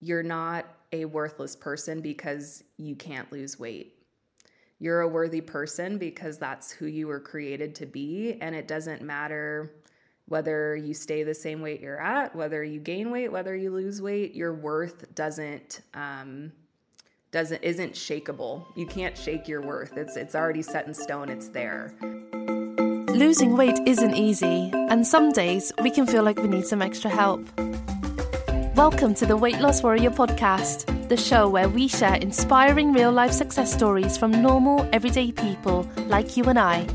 you're not a worthless person because you can't lose weight. You're a worthy person because that's who you were created to be. And it doesn't matter whether you stay the same weight you're at, whether you gain weight, whether you lose weight, your worth doesn't. Um, doesn't isn't shakable. You can't shake your worth. It's it's already set in stone. It's there. Losing weight isn't easy, and some days we can feel like we need some extra help. Welcome to the Weight Loss Warrior podcast, the show where we share inspiring real life success stories from normal, everyday people like you and I.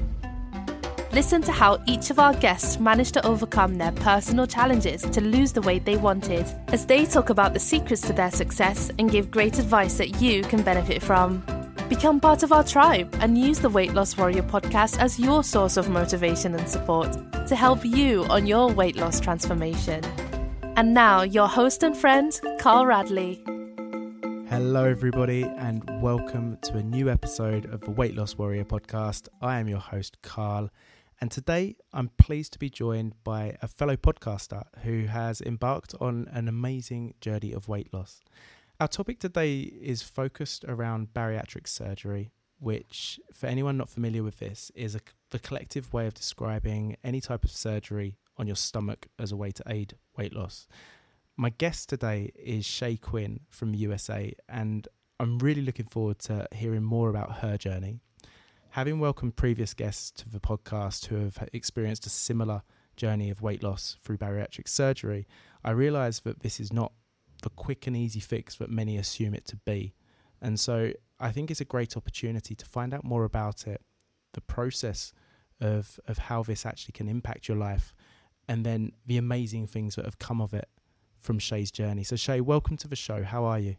Listen to how each of our guests managed to overcome their personal challenges to lose the weight they wanted, as they talk about the secrets to their success and give great advice that you can benefit from. Become part of our tribe and use the Weight Loss Warrior podcast as your source of motivation and support to help you on your weight loss transformation. And now, your host and friend, Carl Radley. Hello, everybody, and welcome to a new episode of the Weight Loss Warrior podcast. I am your host, Carl, and today I'm pleased to be joined by a fellow podcaster who has embarked on an amazing journey of weight loss. Our topic today is focused around bariatric surgery, which, for anyone not familiar with this, is a, the collective way of describing any type of surgery on your stomach as a way to aid weight loss. My guest today is Shea Quinn from USA, and I'm really looking forward to hearing more about her journey. Having welcomed previous guests to the podcast who have experienced a similar journey of weight loss through bariatric surgery, I realise that this is not the quick and easy fix that many assume it to be. And so I think it's a great opportunity to find out more about it, the process of, of how this actually can impact your life, and then the amazing things that have come of it from Shea's journey. So, Shea, welcome to the show. How are you?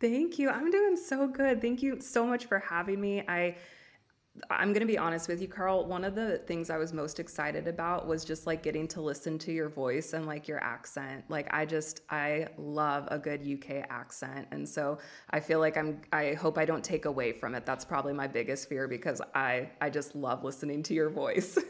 Thank you. I'm doing so good. Thank you so much for having me. I I'm going to be honest with you, Carl. One of the things I was most excited about was just like getting to listen to your voice and like your accent. Like, I just, I love a good UK accent. And so I feel like I'm, I hope I don't take away from it. That's probably my biggest fear because I, I just love listening to your voice.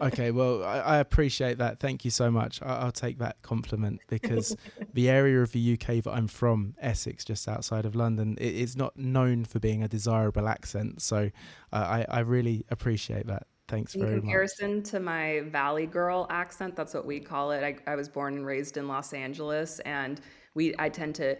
okay, well, I, I, appreciate that. Thank you so much. I, will take that compliment because the area of the UK that I'm from, Essex, just outside of London, it is not known for being a desirable accent. So uh, I, I really appreciate that. Thanks in very much. In comparison to my Valley Girl accent, that's what we call it. I, I was born and raised in Los Angeles, and we I tend to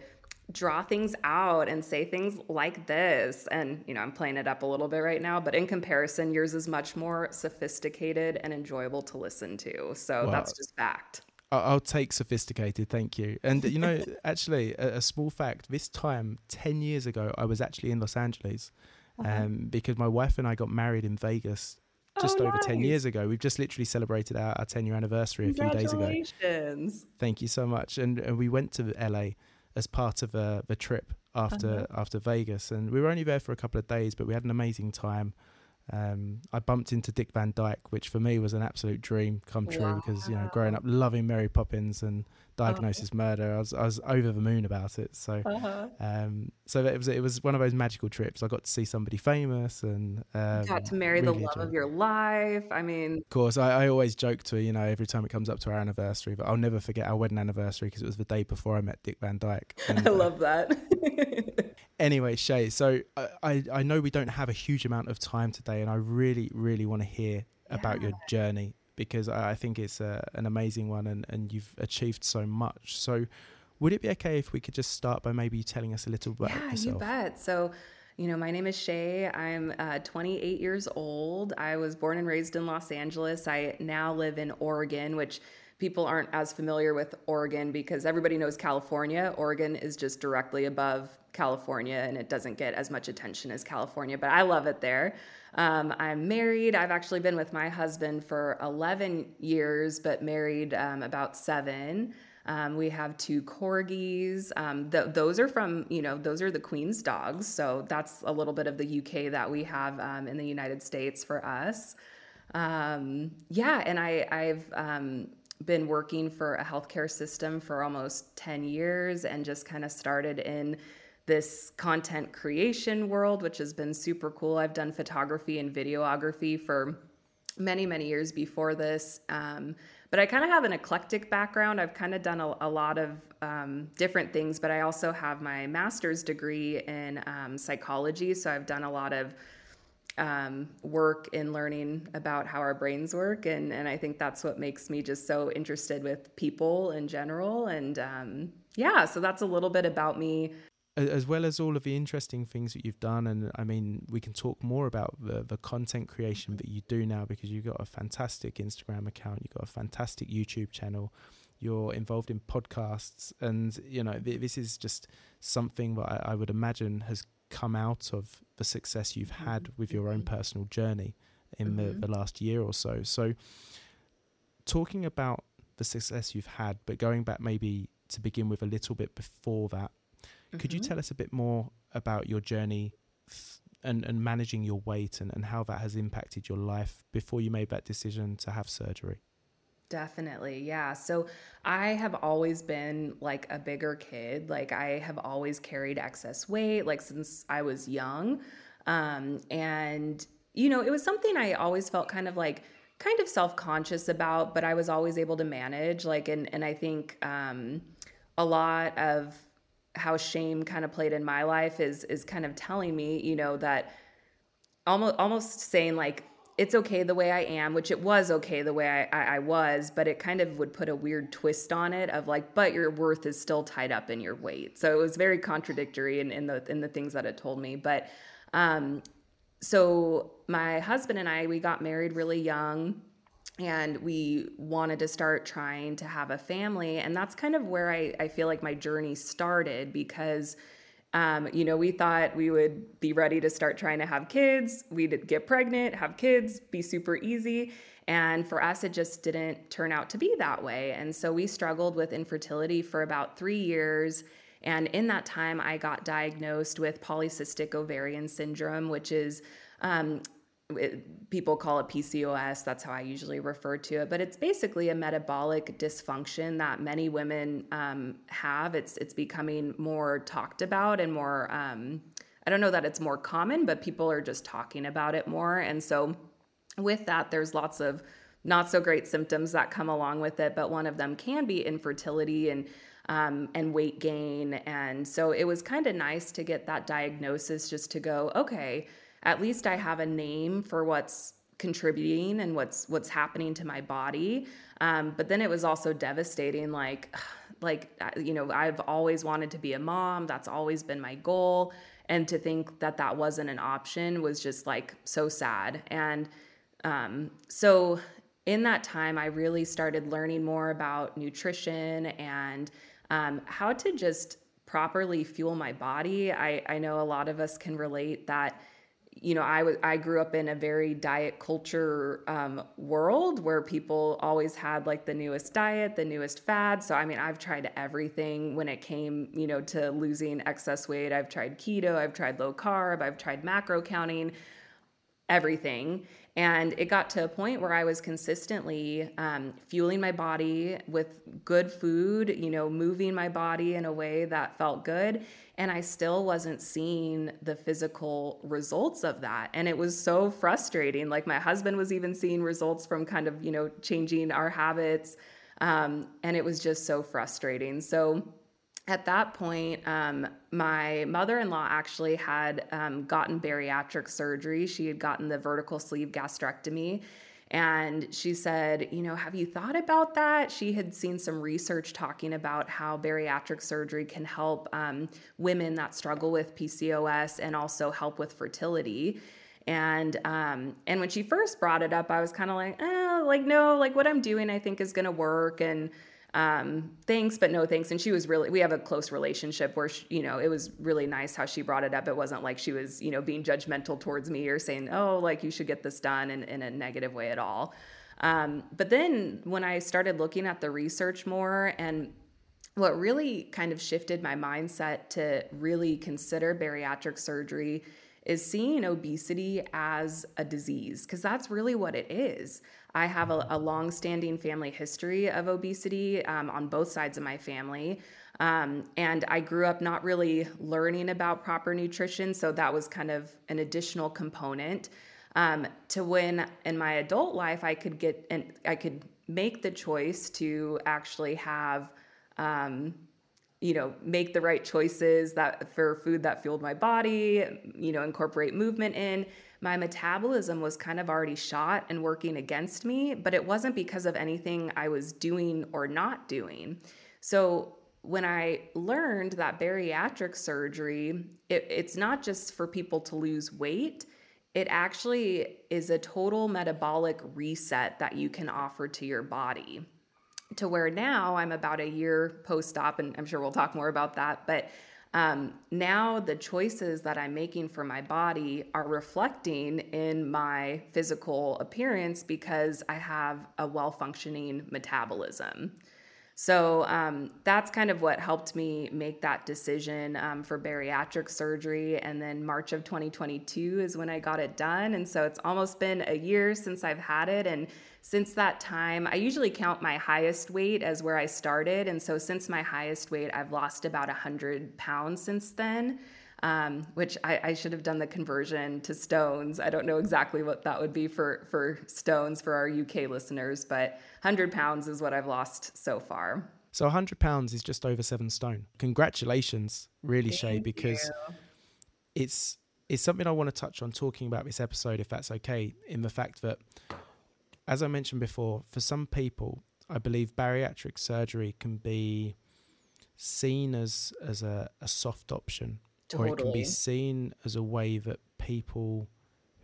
draw things out and say things like this and you know i'm playing it up a little bit right now but in comparison yours is much more sophisticated and enjoyable to listen to so well, that's just fact I'll take sophisticated, thank you. And you know, actually, a, a, small fact: this time, ten years ago, I was actually in Los Angeles, uh-huh. um, because my wife and I got married in Vegas just oh, over nice. 10 years ago. We've just literally celebrated our, our 10 year anniversary a few days ago. Thank you so much. And, and we went to LA as part of a, the trip after uh-huh. after Vegas, and we were only there for a couple of days, but we had an amazing time. Um, I bumped into Dick Van Dyke, which for me was an absolute dream come true wow. because you know growing up loving Mary Poppins and Diagnosis uh-huh. Murder, I was I was over the moon about it. So uh-huh. um, so it was it was one of those magical trips. I got to see somebody famous and um, got to marry really the love of your life. I mean, of course, I, I always joke to you know every time it comes up to our anniversary, but I'll never forget our wedding anniversary because it was the day before I met Dick Van Dyke. And, I love uh, that. anyway, Shea, so uh, I, I know we don't have a huge amount of time today, and I really, really want to hear yeah. about your journey because I, I think it's a, an amazing one and, and you've achieved so much. So, would it be okay if we could just start by maybe telling us a little bit yeah, about yourself? Yeah, you bet. So, you know, my name is Shea. I'm uh, 28 years old. I was born and raised in Los Angeles. I now live in Oregon, which people aren't as familiar with Oregon because everybody knows California. Oregon is just directly above California and it doesn't get as much attention as California, but I love it there. Um, I'm married. I've actually been with my husband for 11 years, but married um, about seven. Um, we have two corgis. Um, th- those are from, you know, those are the Queen's dogs. So that's a little bit of the UK that we have um, in the United States for us. Um, yeah, and I, I've been working for a healthcare system for almost 10 years and just kind of started in this content creation world, which has been super cool. I've done photography and videography for many, many years before this. Um, but I kind of have an eclectic background. I've kind of done a, a lot of um, different things, but I also have my master's degree in um, psychology. So I've done a lot of um, work in learning about how our brains work. And, and I think that's what makes me just so interested with people in general. And um, yeah, so that's a little bit about me as well as all of the interesting things that you've done and i mean we can talk more about the the content creation that you do now because you've got a fantastic instagram account you've got a fantastic youtube channel you're involved in podcasts and you know th- this is just something that I, I, would imagine has come out of the success you've mm-hmm. had with your own personal journey in mm-hmm. the, the last year or so so talking about the success you've had but going back maybe to begin with a little bit before that could you mm-hmm. tell us a bit more about your journey th- and, and managing your weight and, and how that has impacted your life before you made that decision to have surgery? Definitely. Yeah. So I have always been like a bigger kid. Like I have always carried excess weight, like since I was young. Um, and, you know, it was something I always felt kind of like, kind of self-conscious about, but I was always able to manage. Like, and, and I think, um, a lot of how shame kind of played in my life is is kind of telling me, you know, that almost almost saying like it's okay the way I am, which it was okay the way I, I, I, was, but it kind of would put a weird twist on it of like, but your worth is still tied up in your weight. So it was very contradictory in, in the in the things that it told me. But um, so my husband and I we got married really young and we wanted to start trying to have a family and that's kind of where i, I feel like my journey started because um, you know we thought we would be ready to start trying to have kids we'd get pregnant have kids be super easy and for us it just didn't turn out to be that way and so we struggled with infertility for about three years and in that time i got diagnosed with polycystic ovarian syndrome which is um, it, people call it PCOS. That's how I usually refer to it. But it's basically a metabolic dysfunction that many women um, have. It's it's becoming more talked about and more. Um, I don't know that it's more common, but people are just talking about it more. And so, with that, there's lots of not so great symptoms that come along with it. But one of them can be infertility and um, and weight gain. And so it was kind of nice to get that diagnosis, just to go, okay at least I have a name for what's contributing and what's what's happening to my body. Um, but then it was also devastating. Like, like you know, I've always wanted to be a mom. That's always been my goal. And to think that that wasn't an option was just like so sad. And um, so in that time, I really started learning more about nutrition and um, how to just properly fuel my body. I, I know a lot of us can relate that you know, I was I grew up in a very diet culture um, world where people always had like the newest diet, the newest fad. So I mean, I've tried everything when it came, you know, to losing excess weight. I've tried keto, I've tried low carb, I've tried macro counting, everything. And it got to a point where I was consistently um, fueling my body with good food, you know, moving my body in a way that felt good. And I still wasn't seeing the physical results of that. And it was so frustrating. Like my husband was even seeing results from kind of, you know, changing our habits. Um, and it was just so frustrating. So, at that point, um, my mother in law actually had um, gotten bariatric surgery. She had gotten the vertical sleeve gastrectomy. And she said, You know, have you thought about that? She had seen some research talking about how bariatric surgery can help um, women that struggle with PCOS and also help with fertility. And um, and when she first brought it up, I was kind of like, oh, like no, like what I'm doing, I think is gonna work. And um, thanks, but no thanks. And she was really, we have a close relationship where, she, you know, it was really nice how she brought it up. It wasn't like she was, you know, being judgmental towards me or saying, oh, like you should get this done in, in a negative way at all. Um, but then when I started looking at the research more and what really kind of shifted my mindset to really consider bariatric surgery is seeing obesity as a disease, because that's really what it is. I have a, a long standing family history of obesity um, on both sides of my family. Um, and I grew up not really learning about proper nutrition. So that was kind of an additional component um, to when in my adult life I could get and I could make the choice to actually have um, you know make the right choices that for food that fueled my body you know incorporate movement in my metabolism was kind of already shot and working against me but it wasn't because of anything i was doing or not doing so when i learned that bariatric surgery it, it's not just for people to lose weight it actually is a total metabolic reset that you can offer to your body to where now I'm about a year post op, and I'm sure we'll talk more about that. But um, now the choices that I'm making for my body are reflecting in my physical appearance because I have a well functioning metabolism. So um, that's kind of what helped me make that decision um, for bariatric surgery. And then March of 2022 is when I got it done. And so it's almost been a year since I've had it. And since that time, I usually count my highest weight as where I started. And so since my highest weight, I've lost about 100 pounds since then um, which I, I, should have done the conversion to stones. I don't know exactly what that would be for for stones for our UK listeners, but 100 pounds is what I've lost so far. So 100 pounds is just over seven stone. Congratulations, really, Thank Shea, because you. it's it's something I want to touch on talking about this episode, if that's okay. In the fact that, as I mentioned before, for some people, I believe bariatric surgery can be seen as as a, a soft option Totally. Or it can be seen as a way that people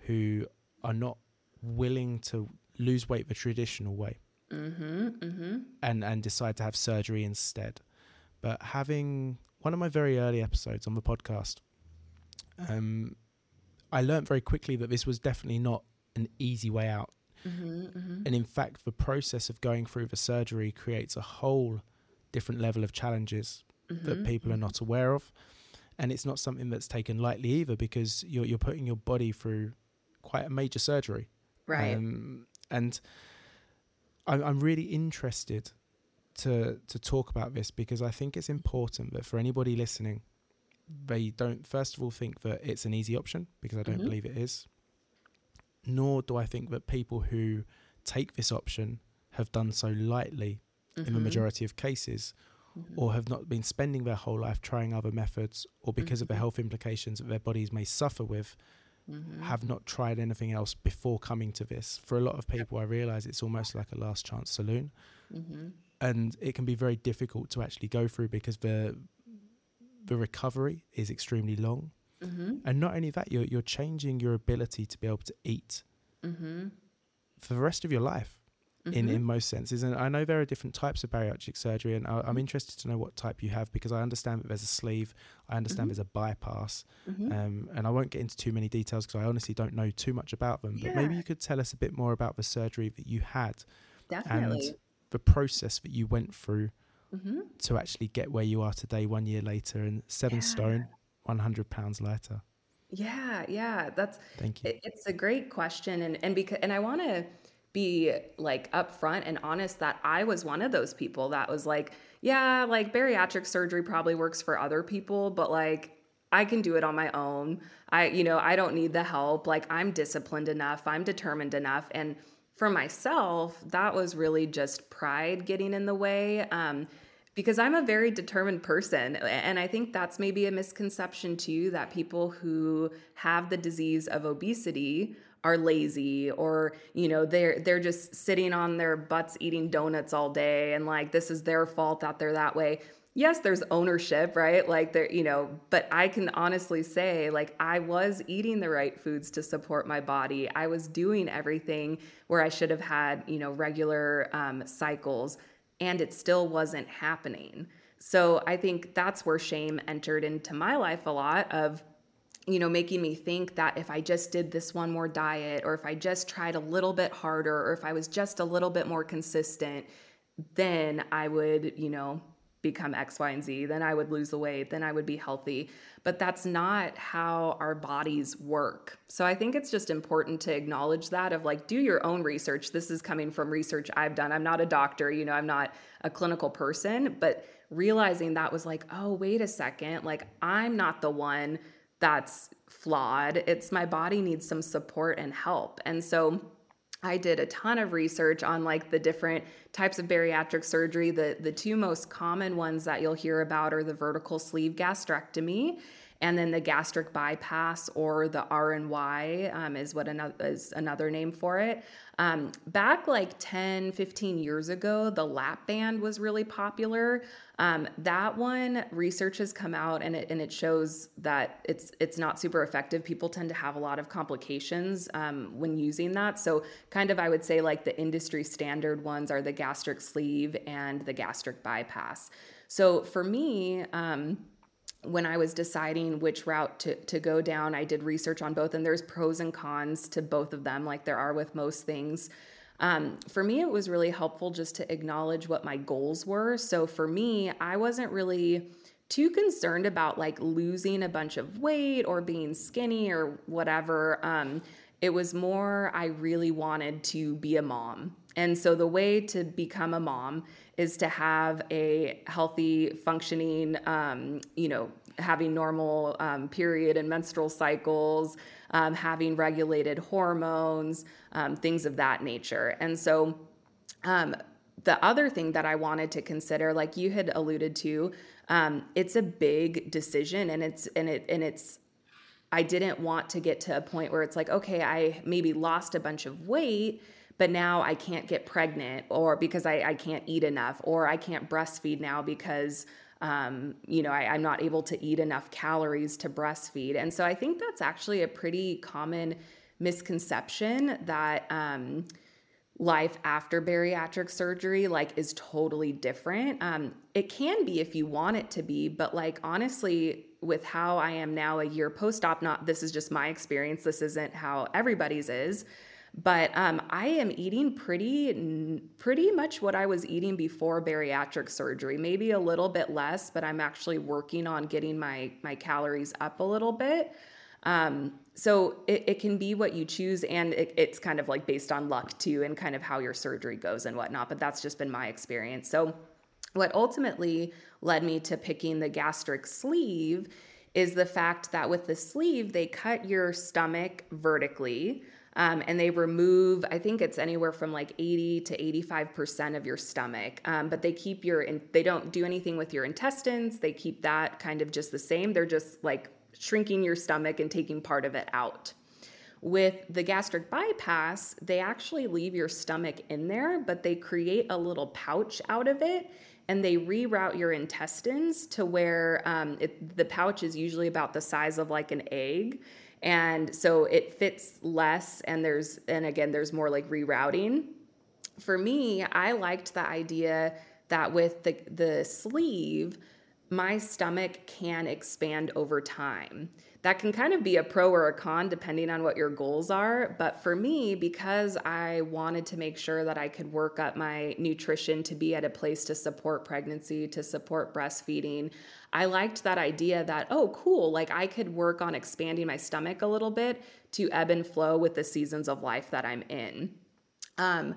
who are not willing to lose weight the traditional way mm-hmm, mm-hmm. and and decide to have surgery instead. But having one of my very early episodes on the podcast, um, I learned very quickly that this was definitely not an easy way out. Mm-hmm, mm-hmm. and in fact, the process of going through the surgery creates a whole different level of challenges that mm-hmm, people are mm-hmm. not aware of and it's not something that's taken lightly either because you're you're putting your body through quite a major surgery, right? Um, and I'm I'm really interested to to talk about this because I think it's important that for anybody listening, they don't first of all think that it's an easy option because I don't mm-hmm. believe it is. Nor do I think that people who take this option have done so lightly mm-hmm. in the mm-hmm. majority of cases mm-hmm. or have not been spending their whole life trying other methods, or because mm-hmm. of the mm-hmm. health implications that their bodies may suffer with, mm-hmm. have not tried anything else before coming to this. For a lot of people, I realize it's almost like a last chance saloon. And it can be very difficult to actually go through because the the recovery is extremely long. Mm-hmm. And not only that, you're you're changing your ability to be able to eat for the rest of your life mm-hmm. in in most senses. And I know there are different types of bariatric surgery, and I, am mm-hmm. interested to know what type you have because I understand that there's a sleeve, I understand mm-hmm. there's a bypass, mm-hmm. um, and I won't get into too many details because I honestly don't know too much about them. Yeah. But maybe you could tell us a bit more about the surgery that you had, definitely, and the process that you went through mm-hmm. to actually get where you are today, one year later, and seven yeah. stone, one hundred pounds lighter. Yeah, yeah, that's thank you. It, it's a great question, and and because and I want to be like upfront and honest that I was one of those people that was like, yeah, like bariatric surgery probably works for other people, but like I can do it on my own. I, you know, I don't need the help. Like I'm disciplined enough, I'm determined enough. And for myself, that was really just pride getting in the way. Um, because I'm a very determined person. And I think that's maybe a misconception too that people who have the disease of obesity are lazy or you know they're they're just sitting on their butts eating donuts all day and like this is their fault that they're that way. Yes there's ownership right? Like there you know but i can honestly say like i was eating the right foods to support my body. I was doing everything where i should have had you know regular um, cycles and it still wasn't happening. So i think that's where shame entered into my life a lot of you know, making me think that if I just did this one more diet, or if I just tried a little bit harder, or if I was just a little bit more consistent, then I would, you know, become X, Y, and Z. Then I would lose the weight. Then I would be healthy. But that's not how our bodies work. So I think it's just important to acknowledge that of like, do your own research. This is coming from research I've done. I'm not a doctor, you know, I'm not a clinical person, but realizing that was like, oh, wait a second, like I'm not the one that's flawed. It's my body needs some support and help. And so I did a ton of research on like the different types of bariatric surgery. The the two most common ones that you'll hear about are the vertical sleeve gastrectomy and then the gastric bypass or the RNY um, is what another is another name for it. Um, back like 10, 15 years ago, the lap band was really popular. Um, that one research has come out and it and it shows that it's it's not super effective. People tend to have a lot of complications um, when using that. So kind of I would say like the industry standard ones are the gastric sleeve and the gastric bypass. So for me. Um, when I was deciding which route to, to go down, I did research on both, and there's pros and cons to both of them, like there are with most things. Um, for me, it was really helpful just to acknowledge what my goals were. So for me, I wasn't really too concerned about like losing a bunch of weight or being skinny or whatever. Um, it was more, I really wanted to be a mom. And so the way to become a mom is to have a healthy, functioning, um, you know, having normal um, period and menstrual cycles, um, having regulated hormones, um, things of that nature. And so, um, the other thing that I wanted to consider, like you had alluded to, um, it's a big decision, and it's and it and it's. I didn't want to get to a point where it's like, okay, I maybe lost a bunch of weight but now I can't get pregnant or because I, I can't eat enough or I can't breastfeed now because um, you know I, I'm not able to eat enough calories to breastfeed. And so I think that's actually a pretty common misconception that um, life after bariatric surgery like is totally different. Um, it can be if you want it to be, but like honestly, with how I am now a year post-op, not this is just my experience. This isn't how everybody's is but um, I am eating pretty pretty much what I was eating before bariatric surgery. Maybe a little bit less, but I'm actually working on getting my my calories up a little bit. Um, so it, it, can be what you choose, and it, it's kind of like based on luck too, and kind of how your surgery goes and whatnot. But that's just been my experience. So what ultimately led me to picking the gastric sleeve is the fact that with the sleeve they cut your stomach vertically um, and they remove, I think it's anywhere from like 80 to 85% of your stomach. Um, but they keep your, in, they don't do anything with your intestines. They keep that kind of just the same. They're just like shrinking your stomach and taking part of it out. With the gastric bypass, they actually leave your stomach in there, but they create a little pouch out of it and they reroute your intestines to where um, it, the pouch is usually about the size of like an egg and so it fits less and there's and again there's more like rerouting. For me i liked the idea that with the the sleeve my stomach can expand over time that can kind of be a pro or a con depending on what your goals are. But for me, because I wanted to make sure that I could work up my nutrition to be at a place to support pregnancy, to support breastfeeding, I liked that idea that, oh, cool, like I could work on expanding my stomach a little bit to ebb and flow with the seasons of life that I'm in. Um,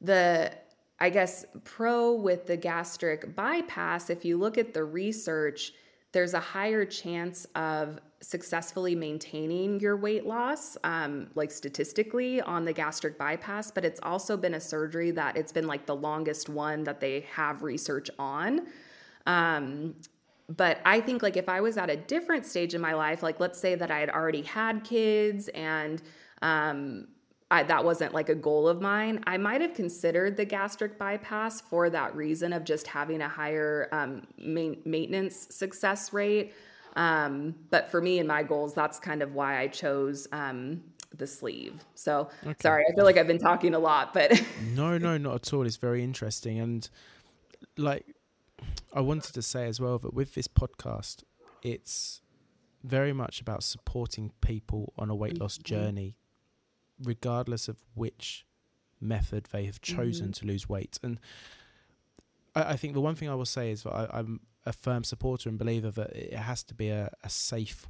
the I guess pro with the gastric bypass, if you look at the research, there's a higher chance of successfully maintaining your weight loss, um, like statistically on the gastric bypass, but it's also been a surgery that it's been like the longest one that they have research on. Um, but I think like if I was at a different stage in my life, like let's say that I had already had kids and um, I, that wasn't like a goal of mine. I might have considered the gastric bypass for that reason of just having a higher um, ma- maintenance success rate. Um, but for me and my goals, that's kind of why I chose um, the sleeve. So okay. sorry, I feel like I've been talking a lot, but no, no, not at all. It's very interesting, and like I wanted to say as well that with this podcast, it's very much about supporting people on a weight loss mm-hmm. journey regardless of which method they have chosen mm-hmm. to lose weight. And I, I, think the one thing I will say is that I, am a firm supporter and believer that it has to be a, a safe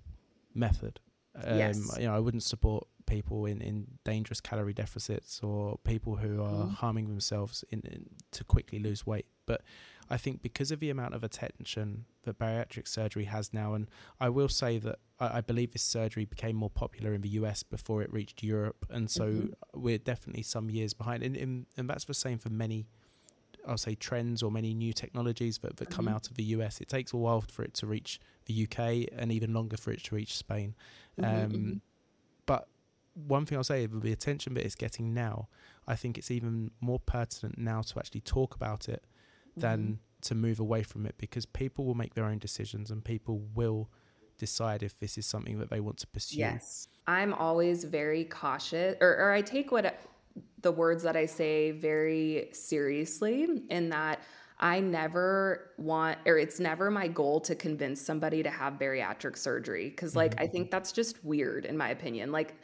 method. Um, yes. You know, I wouldn't support people in, in dangerous calorie deficits or people who are mm. harming themselves in, in, to quickly lose weight. But I think because of the amount of attention that bariatric surgery has now, and I will say that I, I believe this surgery became more popular in the US before it reached Europe, and so mm-hmm. we're definitely some years behind. And, and, and that's the same for many I'll say trends or many new technologies that, that come mm-hmm. out of the US. It takes a while for it to reach the UK and even longer for it to reach Spain. Mm-hmm, um, mm-hmm. But one thing I'll say, the attention that it's getting now, I think it's even more pertinent now to actually talk about it than mm-hmm. to move away from it because people will make their own decisions and people will decide if this is something that they want to pursue. Yes. I'm always very cautious or, or I take what the words that I say very seriously in that I never want, or it's never my goal to convince somebody to have bariatric surgery. Cause, like, mm-hmm. I think that's just weird, in my opinion. Like,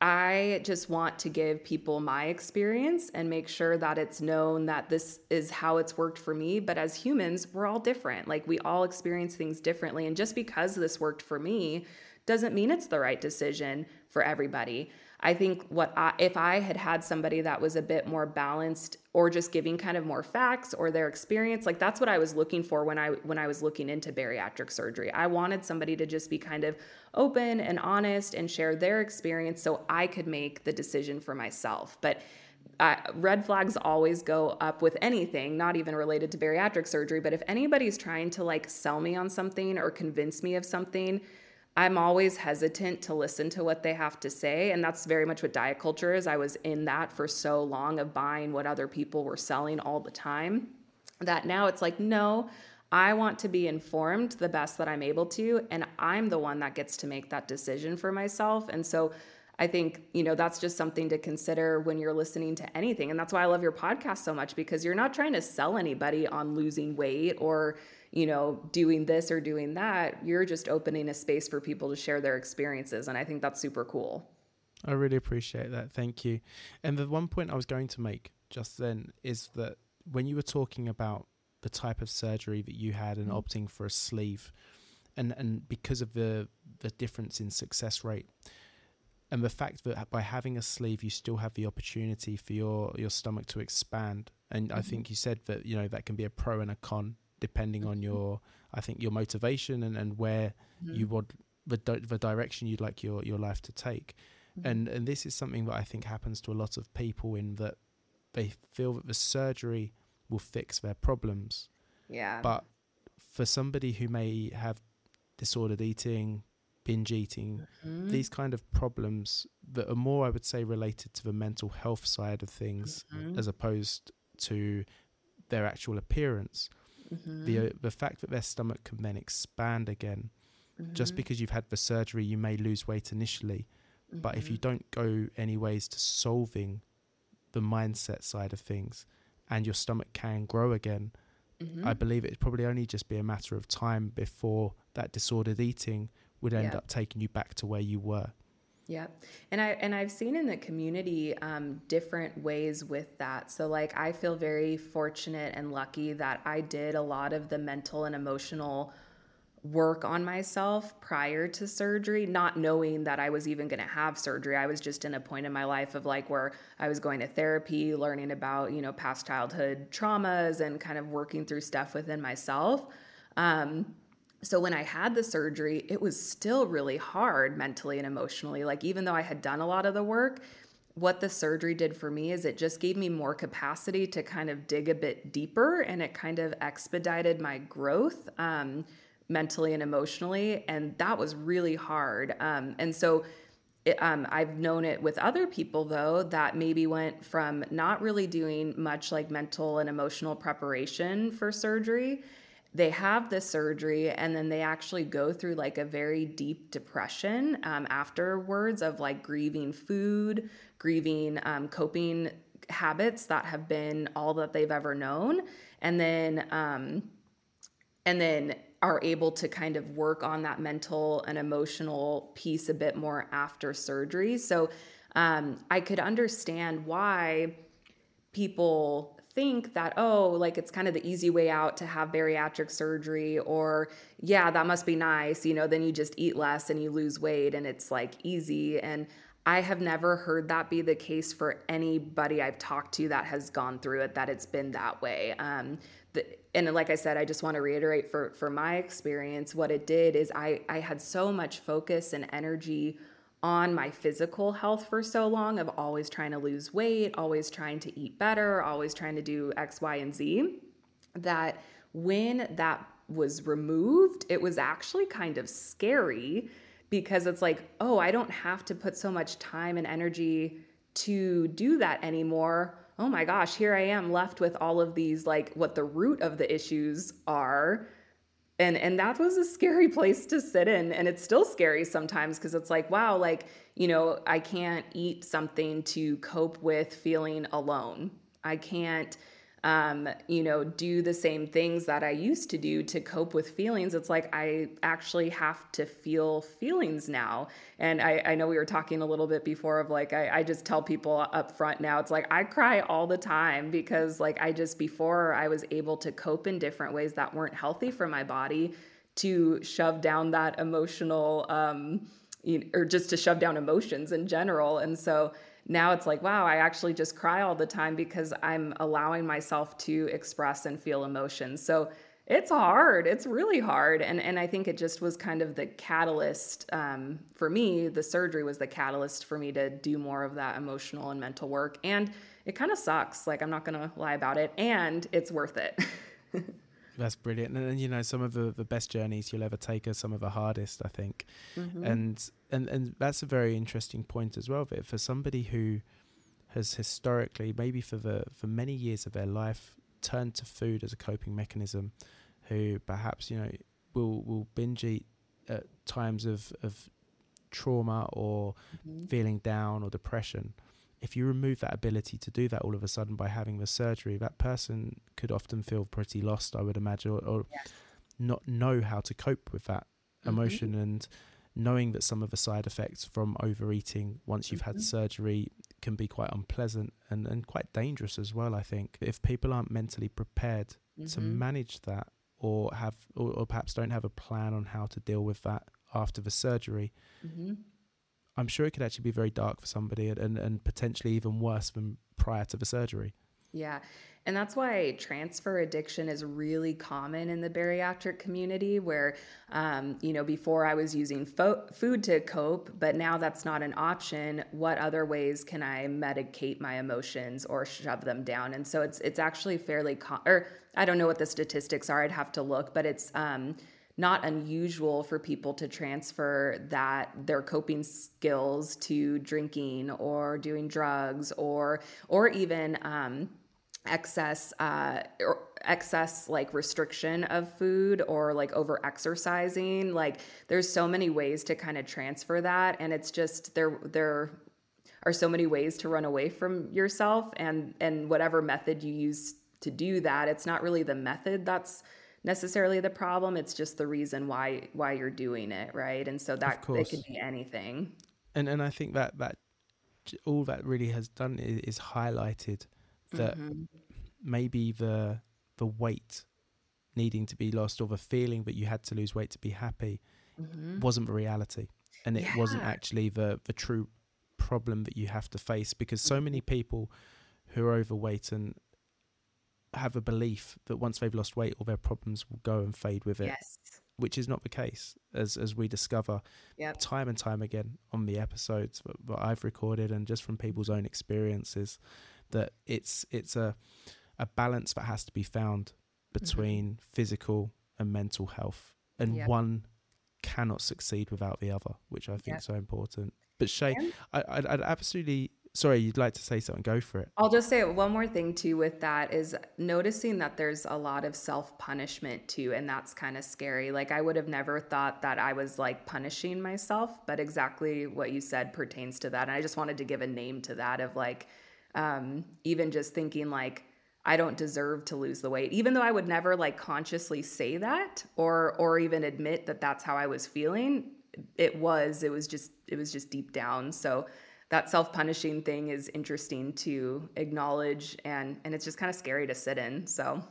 I just want to give people my experience and make sure that it's known that this is how it's worked for me. But as humans, we're all different. Like, we all experience things differently. And just because this worked for me doesn't mean it's the right decision for everybody. I think what I, if I had had somebody that was a bit more balanced or just giving kind of more facts or their experience, like that's what I was looking for when I when I was looking into bariatric surgery. I wanted somebody to just be kind of open and honest and share their experience so I could make the decision for myself. But uh, red flags always go up with anything, not even related to bariatric surgery. But if anybody's trying to like sell me on something or convince me of something, I'm always hesitant to listen to what they have to say. And that's very much what diet culture is. I was in that for so long of buying what other people were selling all the time that now it's like, no, I want to be informed the best that I'm able to. And I'm the one that gets to make that decision for myself. And so I think, you know, that's just something to consider when you're listening to anything. And that's why I love your podcast so much because you're not trying to sell anybody on losing weight or you know, doing this or doing that. You're just opening a space for people to share their experiences. And I think that's super cool. I really appreciate that. Thank you. And the one point I was going to make just then is that when you were talking about the type of surgery that you had and mm-hmm. opting for a sleeve, and, and because of the the difference in success rate, and the fact that by having a sleeve you still have the opportunity for your your stomach to expand, and mm-hmm. I think you said that you know that can be a pro and a con depending on mm-hmm. your I think your motivation and, and where mm-hmm. you want the the direction you'd like your your life to take. Mm-hmm. And and this is something that I think happens to a lot of people in that they feel that the surgery will fix their problems. Yeah. But for somebody who may have disordered eating, binge eating, mm-hmm. these kind of problems that are more, I would say, related to the mental health side of things mm-hmm. as opposed to their actual appearance. Mm-hmm. The uh, the fact that their stomach can then expand again, mm-hmm. just because you've had the surgery, you may lose weight initially, mm-hmm. but if you mm-hmm. don't go any ways to solving the mindset side of things, and your stomach can grow again, I mm-hmm. believe it'd probably only just be a matter of time before that disordered eating would end yeah. up taking you back to where you were. Yeah, and I and I've seen in the community um, different ways with that. So like I feel very fortunate and lucky that I did a lot of the mental and emotional work on myself prior to surgery, not knowing that I was even going to have surgery. I was just in a point in my life of like where I was going to therapy, learning about you know past childhood traumas, and kind of working through stuff within myself. Um, so when I had the surgery, it was still really hard mentally and emotionally. Like, even though I had done a lot of the work, what the surgery did for me is it just gave me more capacity to kind of dig a bit deeper and it kind of expedited my growth um, mentally and emotionally. And that was really hard. Um, and so, it, um, I've known it with other people though that maybe went from not really doing much like mental and emotional preparation for surgery they have the surgery and then they actually go through like a very deep depression um, afterwards of like grieving food, grieving um, coping habits that have been all that they've ever known, and then um, and then are able to kind of work on that mental and emotional piece a bit more after surgery. So um, I could understand why people think that, oh, like it's kind of the easy way out to have bariatric surgery, or yeah, that must be nice. You know, then you just eat less and you lose weight and it's like easy. And I have never heard that be the case for anybody I've talked to that has gone through it, that it's been that way. Um, the, and like I said, I just want to reiterate for, for my experience, what it did is I, I had so much focus and energy on my physical health for so long of always trying to lose weight, always trying to eat better, always trying to do X, Y, and Z, that when that was removed, it was actually kind of scary because it's like, oh, I don't have to put so much time and energy to do that anymore. Oh my gosh, here I am left with all of these like what the root of the issues are. And and that was a scary place to sit in and it's still scary sometimes because it's like, wow, like, you know, I can't eat something to cope with feeling alone. I can't um, you know, do the same things that I used to do to cope with feelings. It's like I actually have to feel feelings now. And I, I know we were talking a little bit before of like, I, I just tell people up front now, it's like I cry all the time because, like, I just before I was able to cope in different ways that weren't healthy for my body to shove down that emotional, um, you know, or just to shove down emotions in general. And so, now it's like, wow, I actually just cry all the time because I'm allowing myself to express and feel emotions. So it's hard. It's really hard. And, and I think it just was kind of the catalyst um, for me. The surgery was the catalyst for me to do more of that emotional and mental work. And it kind of sucks. Like, I'm not going to lie about it. And it's worth it. That's brilliant. And, and, you know, some of the, the best journeys you'll ever take are some of the hardest, I think. Mm-hmm. And and and that's a very interesting point as well. But for somebody who has historically, maybe for the for many years of their life, turned to food as a coping mechanism, who perhaps you know will will binge eat at times of of trauma or mm-hmm. feeling down or depression if you remove that ability to do that all of a sudden by having the surgery, that person could often feel pretty lost, I would imagine, or, or yeah. not know how to cope with that mm-hmm. emotion and knowing that some of the side effects from overeating once you've mm-hmm. had surgery can be quite unpleasant and, and quite dangerous as well, I think. If people aren't mentally prepared mm-hmm. to manage that or have or, or, perhaps don't have a plan on how to deal with that after the surgery, mm-hmm. I'm sure it could actually be very dark for somebody and, and, and potentially even worse than prior to the surgery. Yeah. And that's why transfer addiction is really common in the bariatric community, where, um, you know, before I was using fo- food to cope, but now that's not an option. What other ways can I medicate my emotions or shove them down? And so it's it's actually fairly, com- or I don't know what the statistics are. I'd have to look, but it's um, not unusual for people to transfer that their coping skills to drinking or doing drugs or or even um, excess uh, or excess like restriction of food or like over exercising like there's so many ways to kind of transfer that and it's just there there are so many ways to run away from yourself and and whatever method you use to do that it's not really the method that's necessarily the problem it's just the reason why why you're doing it right and so that it could be anything and and i think that that all that really has done is, is highlighted that mm-hmm. maybe the the weight needing to be lost or the feeling that you had to lose weight to be happy mm-hmm. wasn't the reality and it yeah. wasn't actually the the true problem that you have to face because so many mm-hmm. people who are overweight and have a belief that once they've lost weight, all their problems will go and fade with it. Yes. Which is not the case, as as we discover yep. time and time again on the episodes that, that I've recorded and just from people's own experiences, that it's it's a a balance that has to be found between mm-hmm. physical and mental health, and yep. one cannot succeed without the other, which I think yep. is so important. But Shea, I, I'd, I'd absolutely sorry, you'd like to say something, go for it. I'll just say one more thing too with that is noticing that there's a lot of self punishment too, and that's kind of scary. Like, I would have never thought that I was like punishing myself, but exactly what you said pertains to that. And I just wanted to give a name to that of like, um, even just thinking like, I don't deserve to lose the weight, even though I would never like consciously say that or or even admit that that's how I was feeling. It was, it was just, it was just deep down. So that self-punishing thing is interesting to acknowledge and and it's just kind of scary to sit in so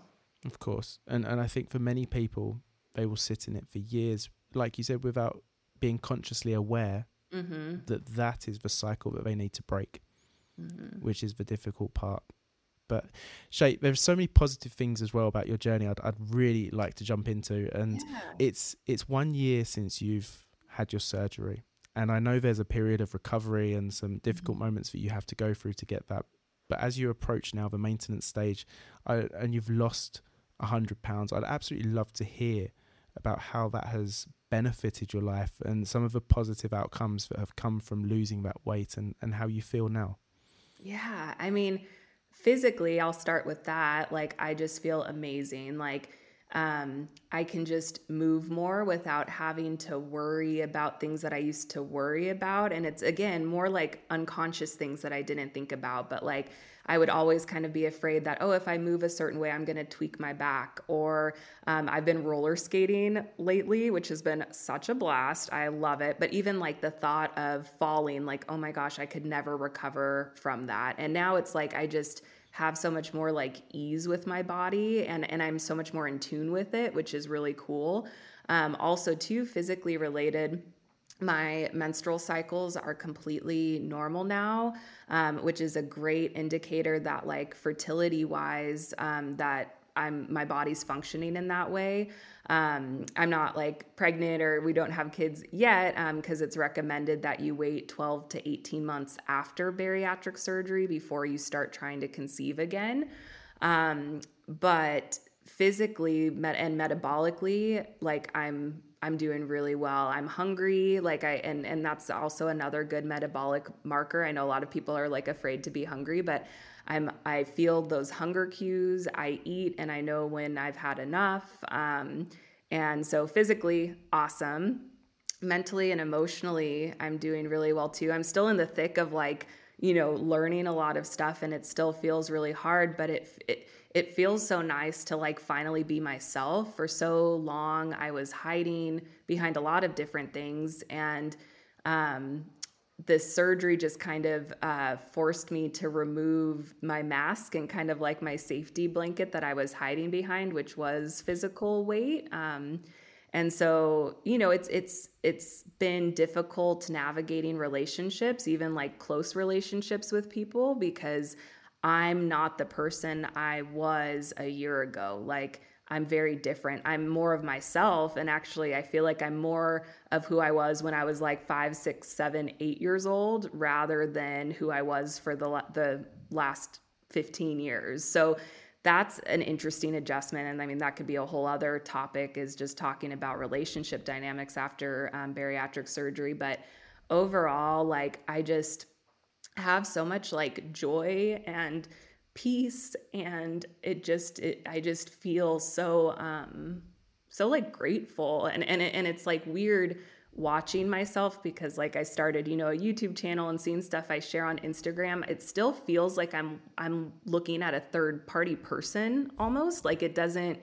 of course and and i think for many people they will sit in it for years like you said without being consciously aware Mm-hmm. that that is the cycle that they need to break, Mm-hmm. which is the difficult part. But Shea, there's so many positive things as well about your journey. I'd, I'd really like to jump into, and Yeah. it's it's one year since you've had your surgery, and I know there's a period of recovery and some difficult Mhm. moments that you have to go through to get that. But as you approach now the maintenance stage, I, and you've lost a hundred pounds, I'd absolutely love to hear about how that has benefited your life and some of the positive outcomes that have come from losing that weight and, and how you feel now. Yeah, I mean, physically, I'll start with that. Like, I just feel amazing. Like, um, I can just move more without having to worry about things that I used to worry about. And it's again more like unconscious things that I didn't think about. But like, I would always kind of be afraid that, oh, if I move a certain way, I'm going to tweak my back. Or um, I've been roller skating lately, which has been such a blast. I love it. But even like the thought of falling, like, oh my gosh, I could never recover from that. And now it's like, I just, have so much more like ease with my body and and I'm so much more in tune with it, which is really cool. Um, also, too, physically related. My menstrual cycles are completely normal now, um, which is a great indicator that, like, fertility wise, um, that I'm my body's functioning in that way. Um, I'm not like pregnant or we don't have kids yet because it's recommended that you wait 12 to 18 months after bariatric surgery before you start trying to conceive again. Um, but physically and metabolically, like I'm I'm doing really well. I'm hungry, like I and and that's also another good metabolic marker. I know a lot of people are like afraid to be hungry, but I'm I feel those hunger cues. I eat and I know when I've had enough. Um, and so physically, awesome. Mentally and emotionally, I'm doing really well too. I'm still in the thick of like you know learning a lot of stuff, and it still feels really hard. But it it it feels so nice to like finally be myself. For so long, I was hiding behind a lot of different things, and um, this surgery just kind of uh, forced me to remove my mask and kind of like my safety blanket that I was hiding behind, which was physical weight. Um, and so, you know, it's it's it's been difficult navigating relationships, even like close relationships with people, because I'm not the person I was a year ago. Like I'm very different. I'm more of myself. And actually, I feel like I'm more of who I was when I was like five, six, seven, eight years old rather than who I was for the, the last 15 years. So that's an interesting adjustment. And I mean, that could be a whole other topic is just talking about relationship dynamics after um, bariatric surgery. But overall, like, I just have so much like joy and peace and it just it, i just feel so um so like grateful. And and, and it's like weird watching myself because like i started you know a youtube channel and seeing stuff i share on instagram. It still feels like i'm i'm looking at a third party person almost. Like it doesn't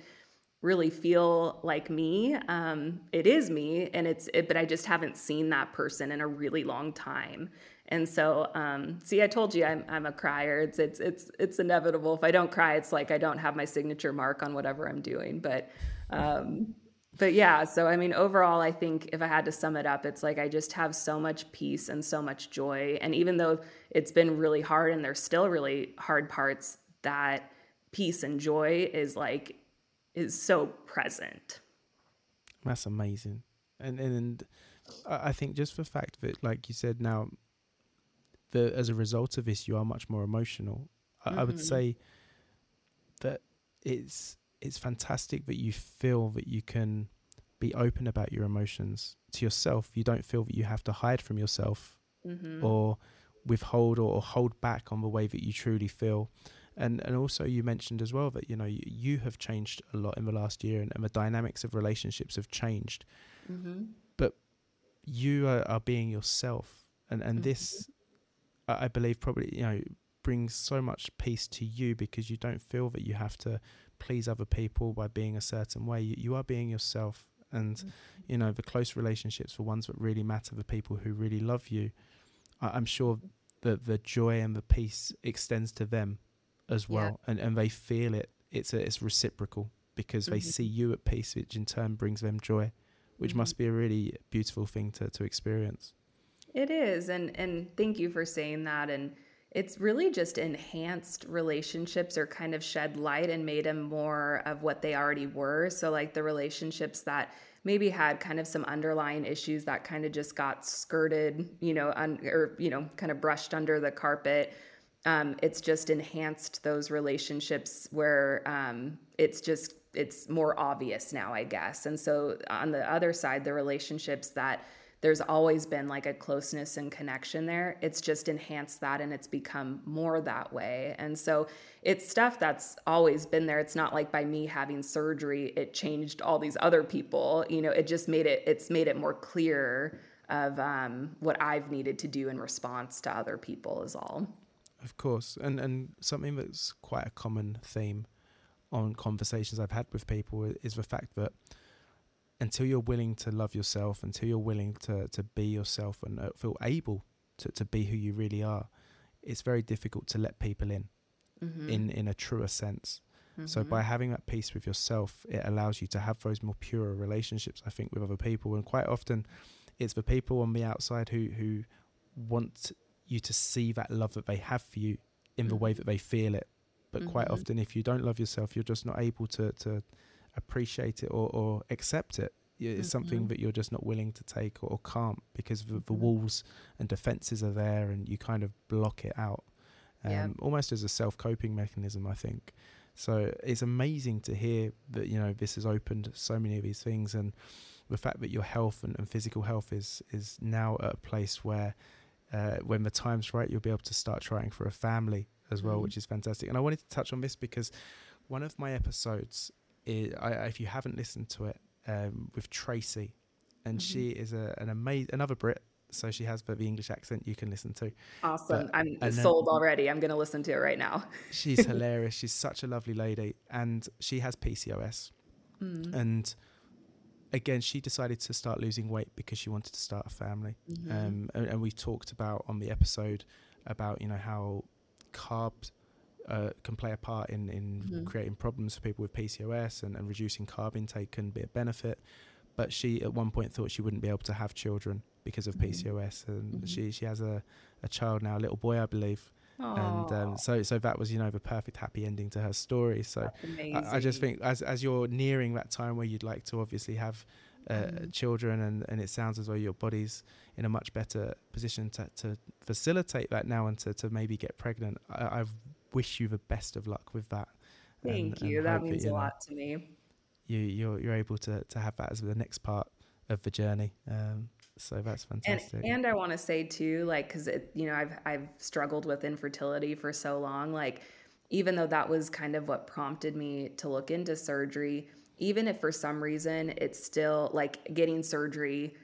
really feel like me. Um it is me and it's it, but i just haven't seen that person in a really long time and so, um, see, I told you I'm, I'm a crier. It's, it's, it's, it's inevitable. If I don't cry, it's like I don't have my signature mark on whatever I'm doing. But, um, but yeah, so I mean, overall, I think if I had to sum it up, it's like I just have so much peace and so much joy. And even though it's been really hard and there's still really hard parts, that peace and joy is like, is so present. That's amazing. And, and, I think just for fact that, like you said, now the as a result of this, you are much more emotional. I, mm-hmm. I would say that it's it's fantastic that you feel that you can be open about your emotions to yourself. You don't feel that you have to hide from yourself mm-hmm. or withhold or, or, hold back on the way that you truly feel. And and also you mentioned as well that you know you, you have changed a lot in the last year, and, and the dynamics of relationships have changed. Mm-hmm. But you are, are, being yourself, and and mm-hmm. this I believe probably you know brings so much peace to you because you don't feel that you have to please other people by being a certain way. You, you are being yourself, and mm-hmm. you know the close relationships, the ones that really matter, the people who really love you. I, am sure that the joy and the peace extends to them as well, yeah. and and they feel it. It's a, it's reciprocal because mm-hmm. they see you at peace, which in turn brings them joy, which mm-hmm. must be a really beautiful thing to to experience. It is. And and thank you for saying that and it's really just enhanced relationships or kind of shed light and made them more of what they already were. So like the relationships that maybe had kind of some underlying issues that kind of just got skirted, you know, un- or you know, kind of brushed under the carpet. Um, it's just enhanced those relationships where um, it's just it's more obvious now, I guess. And so on the other side, the relationships that there's always been like a closeness and connection there. It's just enhanced that and it's become more that way. And so it's stuff that's always been there. It's not like by me having surgery, it changed all these other people. You know, it just made it, it's made it more clear of um, what I've needed to do in response to other people, is all. Of course. And, and something that's quite a common theme on conversations I've had with people is the fact that until you're willing to love yourself, until you're willing to, to be yourself and uh, feel able to, to be who you really are, it's very difficult to let people in, mm-hmm. in, in a truer sense. Mm-hmm. So by having that peace with yourself, it allows you to have those more pure relationships, I think, with other people. And quite often, it's the people on the outside who who want you to see that love that they have for you in mm-hmm. the way mm-hmm. that they feel it. But quite mm-hmm. often, if you don't love yourself, you're just not able to to appreciate it or, or accept it. It's mm-hmm. something that you're just not willing to take or, or can't because the, the, mm-hmm. walls and defenses are there and you kind of block it out. Um, yeah. Almost as a self coping mechanism, I think. So it's amazing to hear that, you know, this has opened so many of these things and the fact that your health and, and physical health is, is now at a place where uh, when the time's right, you'll be able to start trying for a family as well, mm-hmm. which is fantastic. And I wanted to touch on this because one of my episodes is, I, if you haven't listened to it, um, with Tracy, and mm-hmm. she is a, an amazing another Brit. So she has the, the English accent you can listen to. Awesome! But, I'm sold then, already. I'm going to listen to it right now. she's hilarious. She's such a lovely lady, and she has PCOS. Mm. And again, she decided to start losing weight because she wanted to start a family. Mm-hmm. Um, and, and we talked about on the episode about you know how carbs uh, can play a part in, in mm-hmm. creating problems for people with PCOS and, and reducing carb intake can be a benefit. But she at one point thought she wouldn't be able to have children because of mm-hmm. PCOS, and mm-hmm. she she has a, a child now, a little boy, I believe. Aww. And um, so, so that was you know the perfect happy ending to her story. So I, I, just think as as you're nearing that time where you'd like to obviously have uh, mm-hmm. children, and and it sounds as though your body's in a much better position to to facilitate that now and to to maybe get pregnant. I, I've wish you the best of luck with that. Thank and, you. And that means that, a know, lot to me. You you're you're able to to have that as the next part of the journey. Um, so that's fantastic. And, and I want to say too, like, because you know, I've I've struggled with infertility for so long. Like, even though that was kind of what prompted me to look into surgery, even if for some reason it's still like getting surgery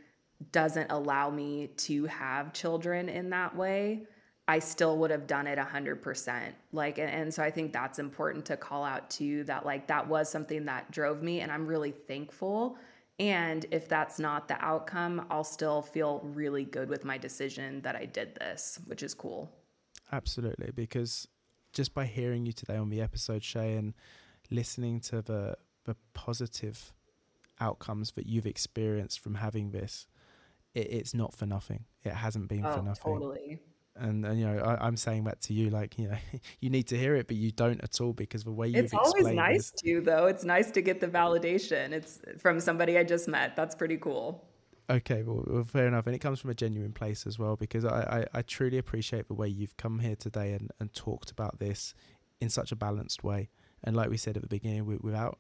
doesn't allow me to have children in that way I still would have done it a hundred percent. Like, and, and, so I think that's important to call out too, that like that was something that drove me and I'm really thankful. And if that's not the outcome, I'll still feel really good with my decision that I did this, which is cool. Absolutely. Because just by hearing you today on the episode, Shea, and listening to the, the positive outcomes that you've experienced from having this, it, it's not for nothing. It hasn't been oh, for nothing. Totally and, and you know I, am saying that to you like you know you need to hear it but you don't at all because the way you've it's always nice to though. It's nice to get the validation. It's from somebody i just met. That's pretty cool. Okay well, well fair enough. And it comes from a genuine place as well because I, I, I truly appreciate the way you've come here today and, and talked about this in such a balanced way. And like we said at the beginning without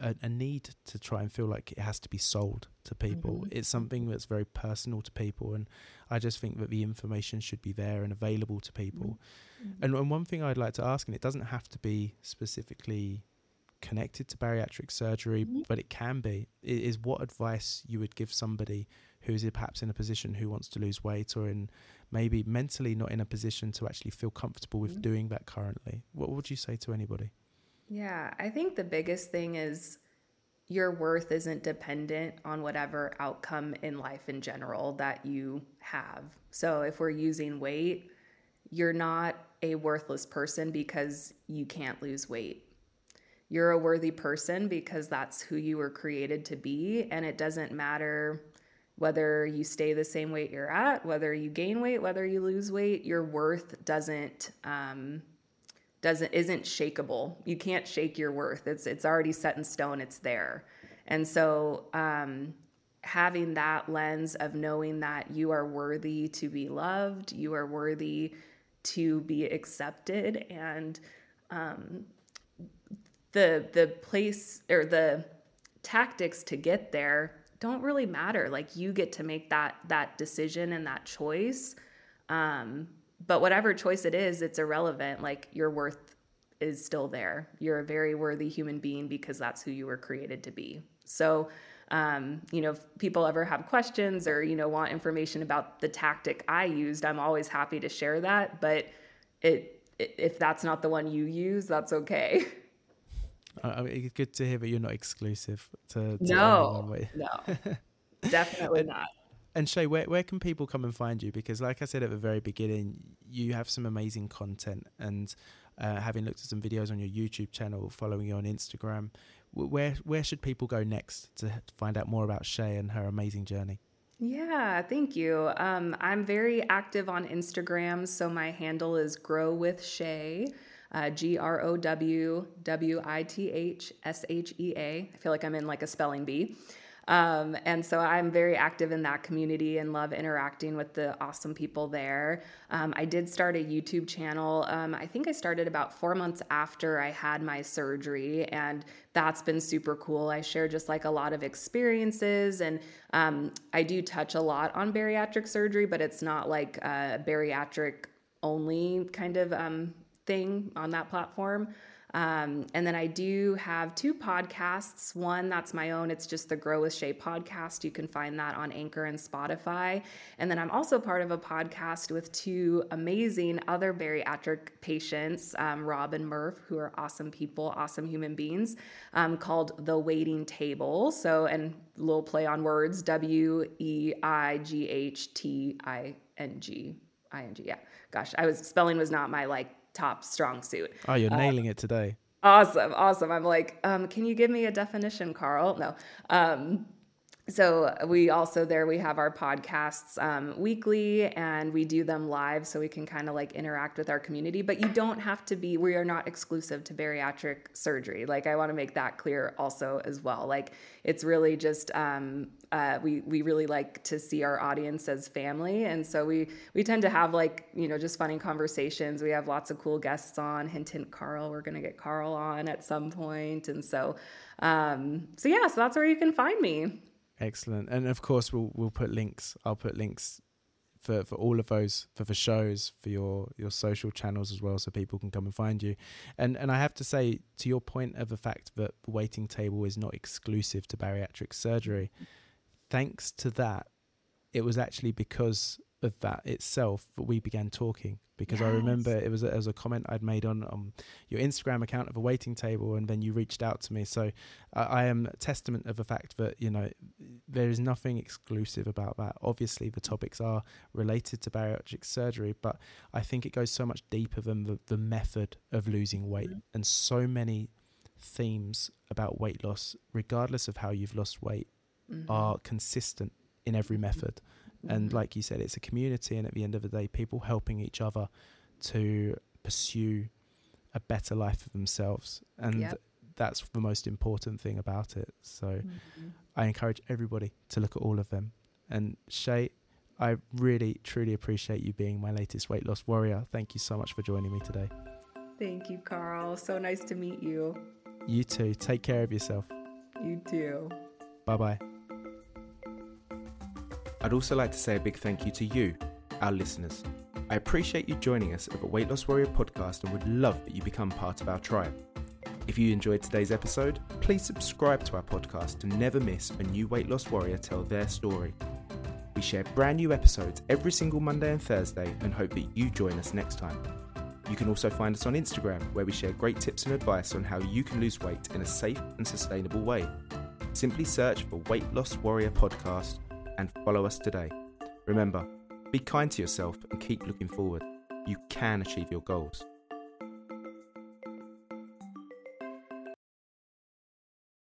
a, a, need to try and feel like it has to be sold to people. Mm-hmm. It's something that's very personal to people, and I just think that the information should be there and available to people. Mm-hmm. And, and one thing I'd like to ask, and it doesn't have to be specifically connected to bariatric surgery, mm-hmm. but it can be, is what advice you would give somebody who's perhaps in a position who wants to lose weight or in maybe mentally not in a position to actually feel comfortable with mm-hmm. doing that currently. What would you say to anybody? Yeah, I think the biggest thing is your worth isn't dependent on whatever outcome in life in general that you have. So if we're using weight, you're not a worthless person because you can't lose weight. You're a worthy person because that's who you were created to be. And it doesn't matter whether you stay the same weight you're at, whether you gain weight, whether you lose weight, your worth doesn't um, doesn't isn't shakable. You can't shake your worth. It's it's already set in stone. It's there, and so um, having that lens of knowing that you are worthy to be loved, you are worthy to be accepted, and um, the the place or the tactics to get there don't really matter. Like you get to make that that decision and that choice. Um, but whatever choice it is, it's irrelevant. Like your worth is still there. You're a very worthy human being because that's who you were created to be. So, um, you know, if people ever have questions or you know want information about the tactic I used, I'm always happy to share that. But it, if that's not the one you use, that's okay. I mean, it's good to hear that you're not exclusive to, to no, no, definitely not. And Shea, where where can people come and find you? Because, like I said at the very beginning, you have some amazing content, and uh, having looked at some videos on your YouTube channel, following you on Instagram, where where should people go next to find out more about Shea and her amazing journey? Yeah, thank you. Um, I'm very active on Instagram, so my handle is Grow with Shea uh, G R O W W I T H S H E A. I feel like I'm in like a spelling bee. Um, and so I'm very active in that community and love interacting with the awesome people there. Um, I did start a YouTube channel. Um, I think I started about four months after I had my surgery, and that's been super cool. I share just like a lot of experiences, and um, I do touch a lot on bariatric surgery, but it's not like a bariatric only kind of um, thing on that platform. Um, and then I do have two podcasts. One that's my own, it's just the Grow with Shea podcast. You can find that on Anchor and Spotify. And then I'm also part of a podcast with two amazing other bariatric patients, um, Rob and Murph, who are awesome people, awesome human beings, um, called The Weighting Table. So, and little play on words W E I G H T I N G. I N G, yeah. Gosh, I was spelling was not my like top strong suit. Oh, you're uh, nailing it today. Awesome, awesome. I'm like, um, can you give me a definition, Carl? No. Um, so we also there we have our podcasts um, weekly and we do them live so we can kind of like interact with our community. But you don't have to be we are not exclusive to bariatric surgery. Like i want to make that clear also as well. Like it's really just um, uh, we we really like to see our audience as family. And so we we tend to have like you know just funny conversations. We have lots of cool guests on. Hint hint carl. We're to get carl on at some point. And so um, so yeah so that's where you can find me Excellent. And of course, we'll we'll put links. I'll put links for, for all of those for the shows for your your social channels as well, so people can come and find you. And and I have to say, to your point of the fact that the Weighting Table is not exclusive to bariatric surgery, thanks to that, it was actually because of that itself that we began talking because yes. I remember it was a, it was a comment I'd made on um, your Instagram account of a Weighting Table, and then you reached out to me. So uh, I am testament of the fact that you know there is nothing exclusive about that. Obviously, the topics are related to bariatric surgery, but I think it goes so much deeper than the, the method of losing weight, mm-hmm. and so many themes about weight loss, regardless of how you've lost weight, mm-hmm. are consistent in every method. And mm-hmm. like you said, it's a community, and at the end of the day, people helping each other to pursue a better life for themselves. And yep. that's the most important thing about it. So mm-hmm. I encourage everybody to look at all of them. And Shea, I really, truly appreciate you being my latest weight loss warrior. Thank you so much for joining me today. Thank you, Carl. So nice to meet you. You too. Take care of yourself. You too. Bye bye. I'd also like to say a big thank you to you, our listeners. I appreciate you joining us at the Weight Loss Warrior podcast and would love that you become part of our tribe. If you enjoyed today's episode, please subscribe to our podcast to never miss a new weight loss warrior tell their story. We share brand new episodes every single Monday and Thursday and hope that you join us next time. You can also find us on Instagram where we share great tips and advice on how you can lose weight in a safe and sustainable way. Simply search for Weight Loss Warrior Podcast and follow us today. Remember, be kind to yourself and keep looking forward. You can achieve your goals.